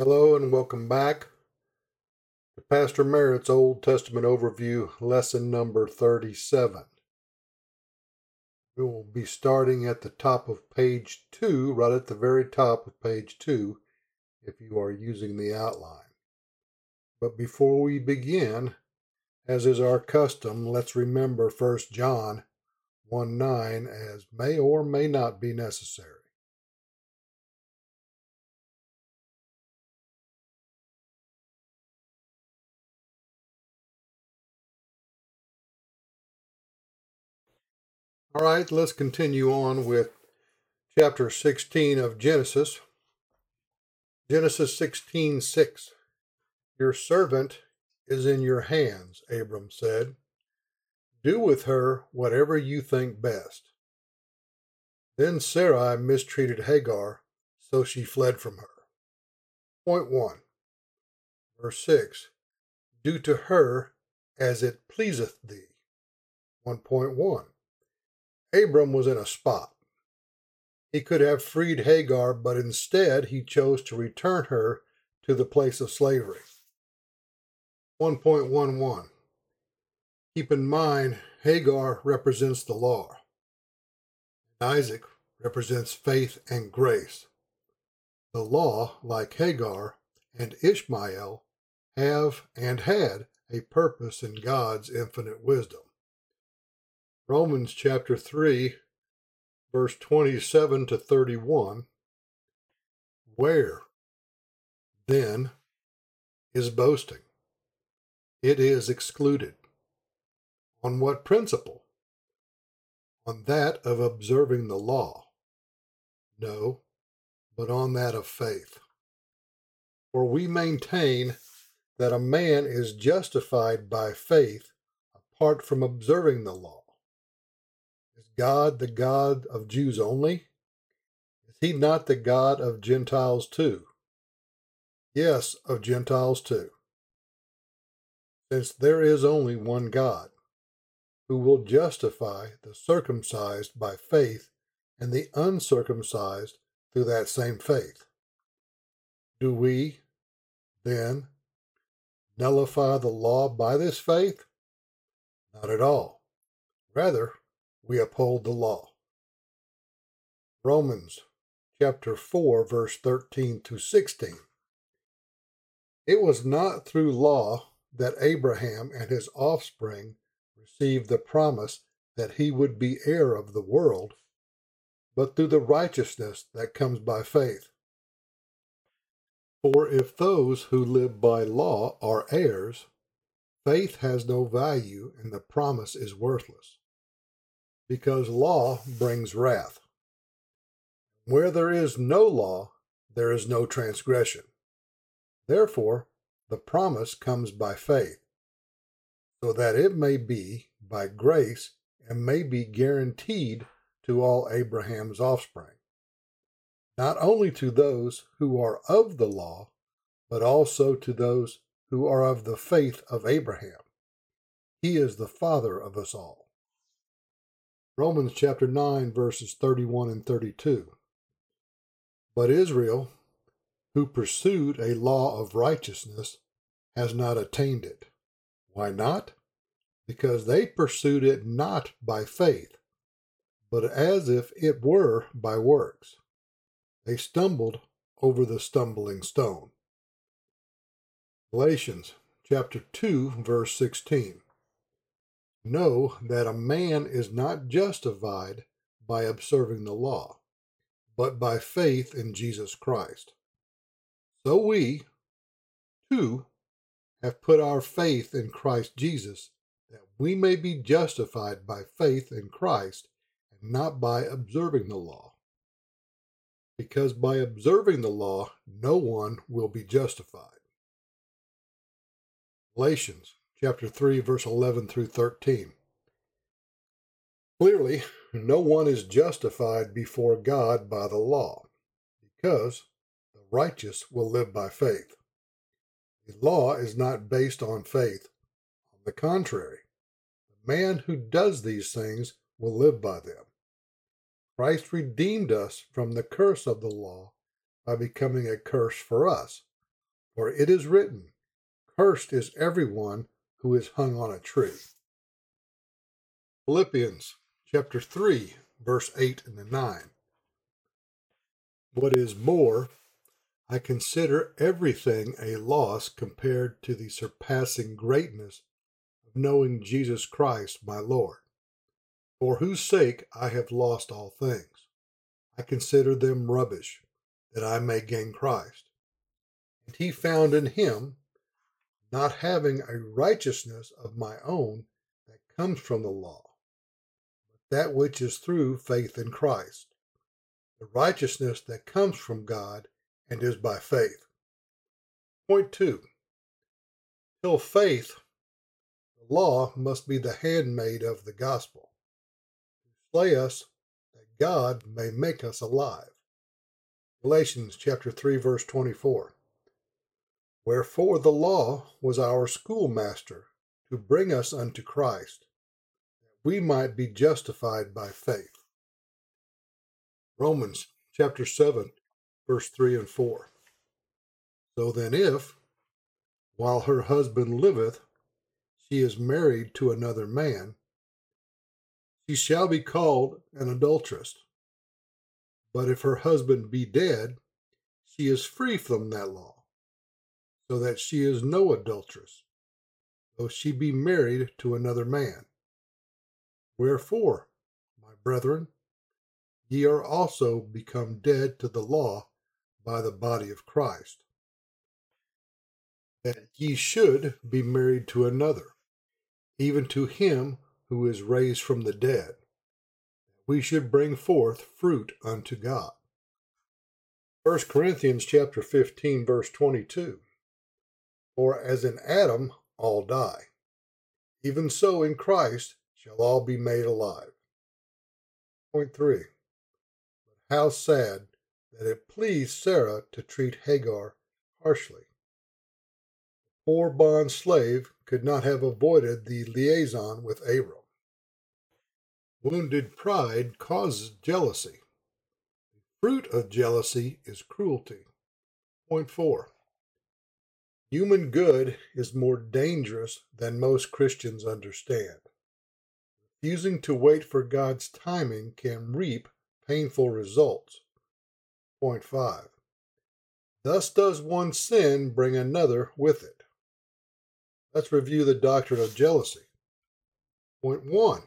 Hello and welcome back to Pastor Merritt's Old Testament Overview, lesson number 37. We will be starting at the top of page 2, right at the very top of page 2, if you are using the outline. But before we begin, as is our custom, let's remember 1 John 1 9 as may or may not be necessary. All right, let's continue on with chapter 16 of Genesis. Genesis 16 6. Your servant is in your hands, Abram said. Do with her whatever you think best. Then Sarai mistreated Hagar, so she fled from her. Point 1. Verse 6. Do to her as it pleaseth thee. 1.1 Abram was in a spot. He could have freed Hagar, but instead he chose to return her to the place of slavery. 1.11 Keep in mind, Hagar represents the law. Isaac represents faith and grace. The law, like Hagar and Ishmael, have and had a purpose in God's infinite wisdom. Romans chapter 3, verse 27 to 31. Where, then, is boasting? It is excluded. On what principle? On that of observing the law? No, but on that of faith. For we maintain that a man is justified by faith apart from observing the law. God the God of Jews only? Is he not the God of Gentiles too? Yes, of Gentiles too. Since there is only one God, who will justify the circumcised by faith and the uncircumcised through that same faith. Do we, then, nullify the law by this faith? Not at all. Rather, we uphold the law. Romans chapter 4, verse 13 to 16. It was not through law that Abraham and his offspring received the promise that he would be heir of the world, but through the righteousness that comes by faith. For if those who live by law are heirs, faith has no value and the promise is worthless because law brings wrath. Where there is no law, there is no transgression. Therefore, the promise comes by faith, so that it may be by grace and may be guaranteed to all Abraham's offspring, not only to those who are of the law, but also to those who are of the faith of Abraham. He is the father of us all. Romans chapter 9, verses 31 and 32. But Israel, who pursued a law of righteousness, has not attained it. Why not? Because they pursued it not by faith, but as if it were by works. They stumbled over the stumbling stone. Galatians chapter 2, verse 16. Know that a man is not justified by observing the law, but by faith in Jesus Christ. So we, too, have put our faith in Christ Jesus, that we may be justified by faith in Christ and not by observing the law. Because by observing the law, no one will be justified. Galatians chapter 3, verse 11 through 13. Clearly, no one is justified before God by the law, because the righteous will live by faith. The law is not based on faith. On the contrary, the man who does these things will live by them. Christ redeemed us from the curse of the law by becoming a curse for us, For it is written, Cursed is everyone who is hung on a tree. Philippians chapter 3, verse 8 and 9. What is more, I consider everything a loss compared to the surpassing greatness of knowing Jesus Christ my Lord, for whose sake I have lost all things. I consider them rubbish, that I may gain Christ. And he found in him, not having a righteousness of my own that comes from the law, but that which is through faith in Christ, the righteousness that comes from God and is by faith. Point two. Till faith, the law must be the handmaid of the gospel, to slay us that God may make us alive. Galatians chapter 3 verse 24. Wherefore the law was our schoolmaster to bring us unto Christ, that we might be justified by faith. Romans chapter 7 verse 3 and 4. So then, if, while her husband liveth, she is married to another man, she shall be called an adulteress. But if her husband be dead, she is free from that law, so that she is no adulteress, though she be married to another man. Wherefore, my brethren, ye are also become dead to the law by the body of Christ, that ye should be married to another, even to him who is raised from the dead, that we should bring forth fruit unto God. 1 Corinthians chapter 15 verse 22 For as in Adam all die even so in Christ shall all be made alive. Point 3 But how sad that it pleased Sarah to treat Hagar harshly. The poor bond slave could not have avoided the liaison with Abram. Wounded pride causes jealousy. The fruit of jealousy is cruelty. Point four. Human good is more dangerous than most Christians understand. Refusing to wait for God's timing can reap painful results. Point 5. Thus does one sin bring another with it. Let's review the doctrine of jealousy. Point 1.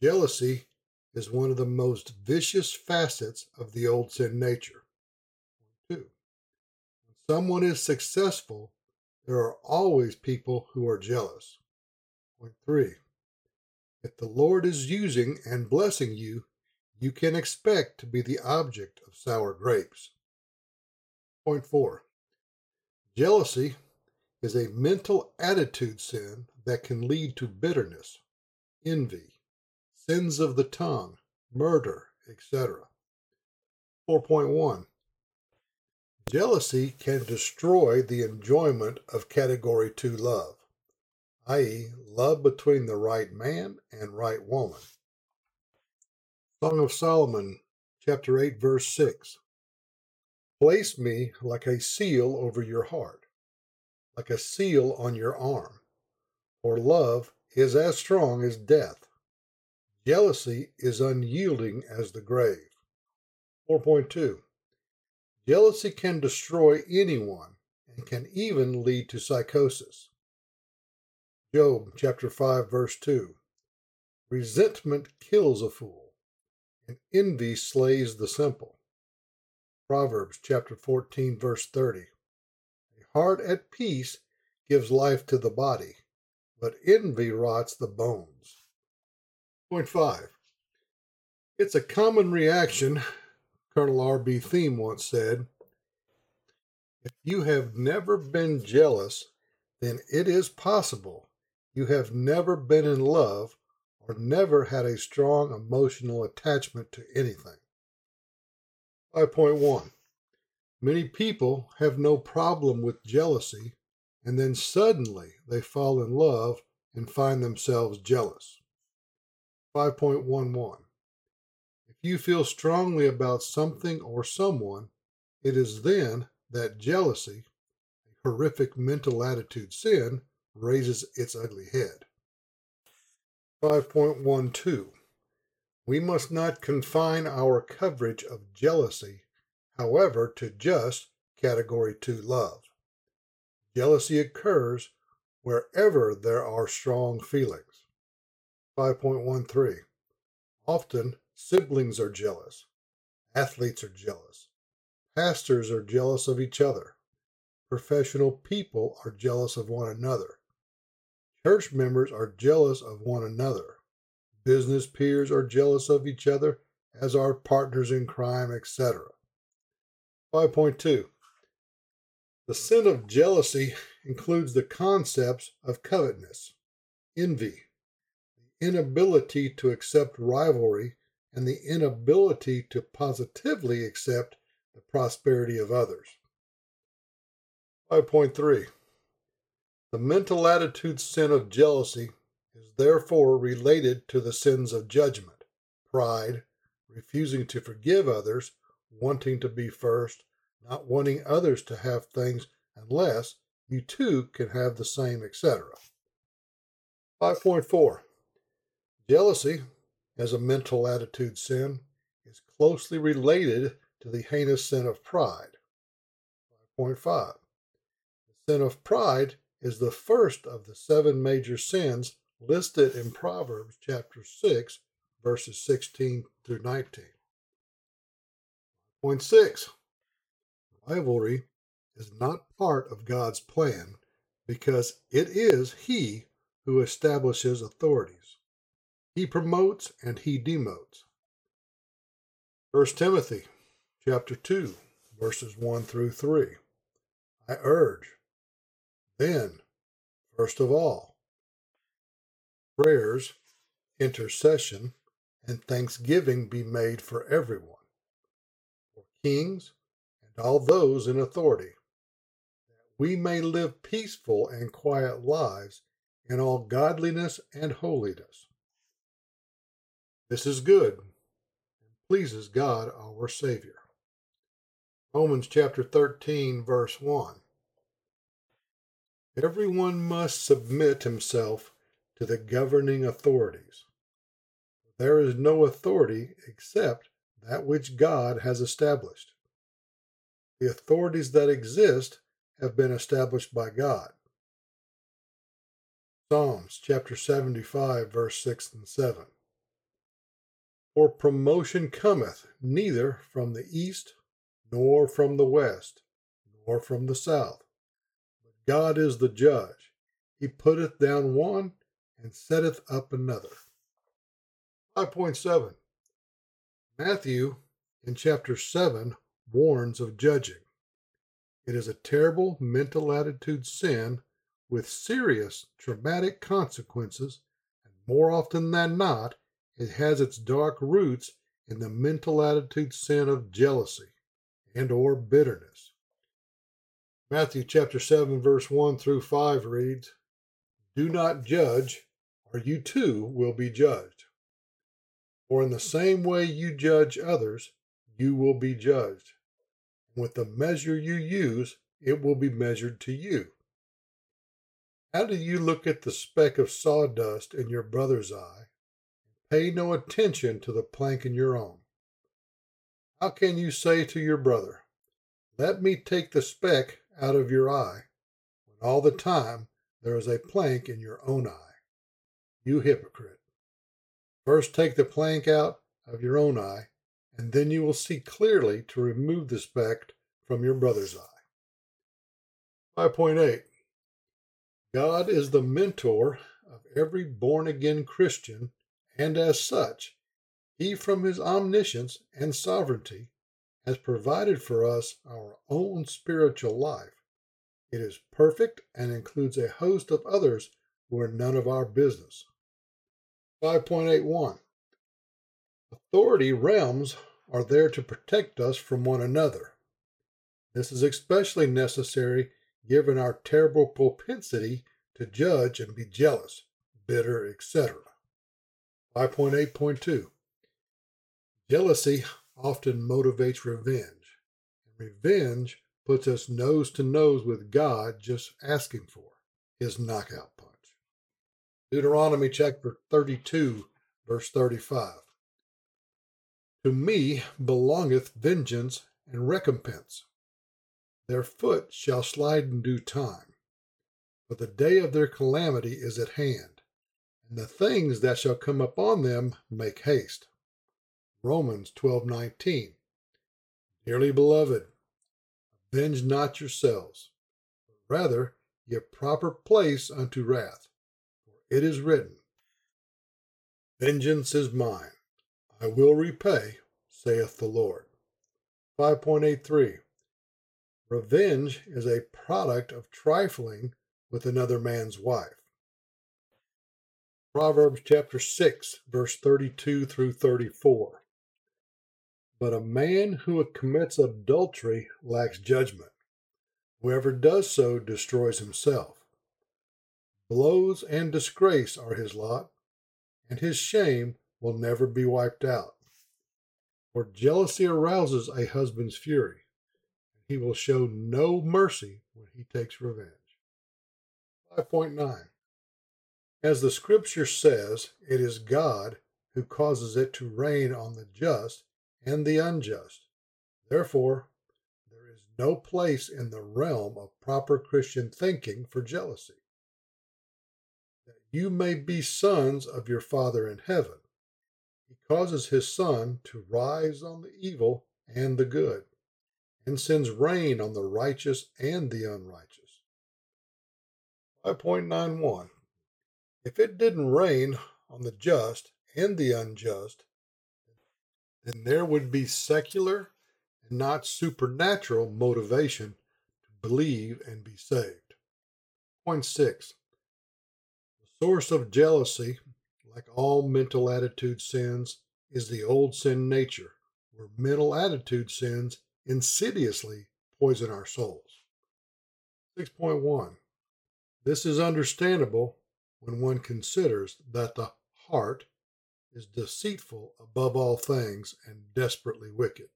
Jealousy is one of the most vicious facets of the old sin nature. Point 2. When someone is successful, there are always people who are jealous. Point 3. If the Lord is using and blessing you, you can expect to be the object of sour grapes. Point four jealousy is a mental attitude sin that can lead to bitterness, envy, sins of the tongue, murder, etc. 4.1 Jealousy can destroy the enjoyment of category 2 love, i.e., love between the right man and right woman. Song of Solomon, chapter 8, verse 6. Place me like a seal over your heart, like a seal on your arm. For love is as strong as death. Jealousy is unyielding as the grave. 4.2 Jealousy can destroy anyone and can even lead to psychosis. Job chapter 5 verse 2 Resentment kills a fool and envy slays the simple. Proverbs chapter 14, verse 30. A heart at peace gives life to the body, but envy rots the bones. Point 5. It's a common reaction, Colonel R.B. Thieme once said. If you have never been jealous, then it is possible you have never been in love or never had a strong emotional attachment to anything. 5.1 Many people have no problem with jealousy, and then suddenly they fall in love and find themselves jealous. 5.11 If you feel strongly about something or someone, it is then that jealousy, a horrific mental attitude sin raises its ugly head. 5.12 We must not confine our coverage of jealousy, however, to just Category 2 love. Jealousy occurs wherever there are strong feelings. 5.13 Often siblings are jealous, athletes are jealous, pastors are jealous of each other, professional people are jealous of one another, church members are jealous of one another, business peers are jealous of each other, as are partners in crime, etc. 5.2 the sin of jealousy includes the concepts of covetousness, envy, the inability to accept rivalry, and the inability to positively accept the prosperity of others. 5.3 The mental attitude sin of jealousy is therefore related to the sins of judgment, pride, refusing to forgive others, wanting to be first, not wanting others to have things unless you too can have the same, etc. 5.4 Jealousy, as a mental attitude sin, is closely related to the heinous sin of pride. 5.5 The sin of pride is the first of the seven major sins listed in Proverbs chapter 6, verses 16 through 19. 5.6 rivalry is not part of God's plan because it is He who establishes authorities. He promotes and He demotes. 1 Timothy chapter 2 verses 1 through 3. I urge, then, first of all, prayers, intercession, and thanksgiving be made for everyone, for kings, and all those in authority, that we may live peaceful and quiet lives in all godliness and holiness. This is good and pleases God our Savior. Romans chapter 13, verse 1. Everyone must submit himself to the governing authorities. There is no authority except that which God has established. The authorities that exist have been established by God. Psalms chapter 75, verse 6 and 7. For promotion cometh neither from the east, nor from the west, nor from the south. But God is the judge. He putteth down one and setteth up another. 5.7 Matthew in chapter 7 warns of judging. It is a terrible mental attitude sin with serious traumatic consequences, and more often than not, it has its dark roots in the mental attitude sin of jealousy and or bitterness. Matthew chapter 7 verse 1 through 5 reads, Do not judge, or you too will be judged. For in the same way you judge others, you will be judged with the measure you use, it will be measured to you. How do you look at the speck of sawdust in your brother's eye pay no attention to the plank in your own? How can you say to your brother, Let me take the speck out of your eye, when all the time there is a plank in your own eye? You hypocrite. First take the plank out of your own eye, and then you will see clearly to remove the speck from your brother's eye. 5.8 God is the mentor of every born again Christian, and as such, He, from His omniscience and sovereignty, has provided for us our own spiritual life. It is perfect and includes a host of others who are none of our business. 5.81 Authority realms are there to protect us from one another. This is especially necessary given our terrible propensity to judge and be jealous, bitter, etc. 5.8.2 Jealousy often motivates revenge, and revenge puts us nose to nose with God just asking for his knockout punch. Deuteronomy chapter 32, verse 35. To me belongeth vengeance and recompense. Their foot shall slide in due time, for the day of their calamity is at hand, and the things that shall come upon them make haste. Romans 12:19. Dearly beloved, avenge not yourselves, but rather give proper place unto wrath, for it is written, Vengeance is mine, I will repay, saith the Lord. 5.83 Revenge is a product of trifling with another man's wife. Proverbs chapter 6, verse 32 through 34. But a man who commits adultery lacks judgment. Whoever does so destroys himself. Blows and disgrace are his lot, and his shame will never be wiped out. For jealousy arouses a husband's fury, and he will show no mercy when he takes revenge. 5.9 As the scripture says, it is God who causes it to rain on the just and the unjust. Therefore, there is no place in the realm of proper Christian thinking for jealousy. That you may be sons of your Father in heaven. He causes his sun to rise on the evil and the good, and sends rain on the righteous and the unrighteous. 5.91 If it didn't rain on the just and the unjust, then there would be secular and not supernatural motivation to believe and be saved. Point six the source of jealousy, like all mental attitude sins, is the old sin nature, where mental attitude sins insidiously poison our souls. 6.1 This is understandable when one considers that the heart is deceitful above all things and desperately wicked.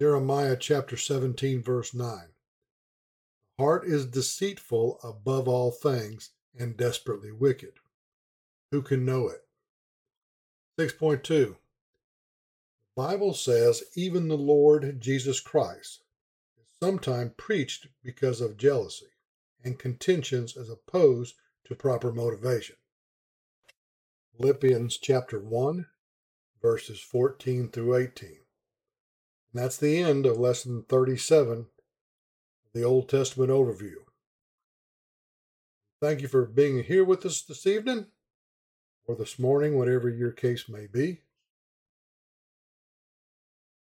Jeremiah chapter 17, verse 9. The heart is deceitful above all things and desperately wicked. Who can know it? 6.2. The Bible says even the Lord Jesus Christ is sometimes preached because of jealousy and contentions as opposed to proper motivation. Philippians chapter 1, verses 14 through 18. And that's the end of lesson 37 of the Old Testament overview. Thank you for being here with us this evening or this morning, whatever your case may be.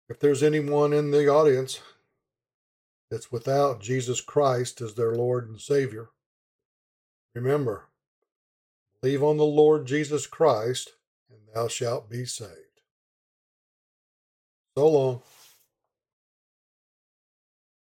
If there's anyone in the audience that's without Jesus Christ as their Lord and Savior, remember, Believe on the Lord Jesus Christ, and thou shalt be saved. So long.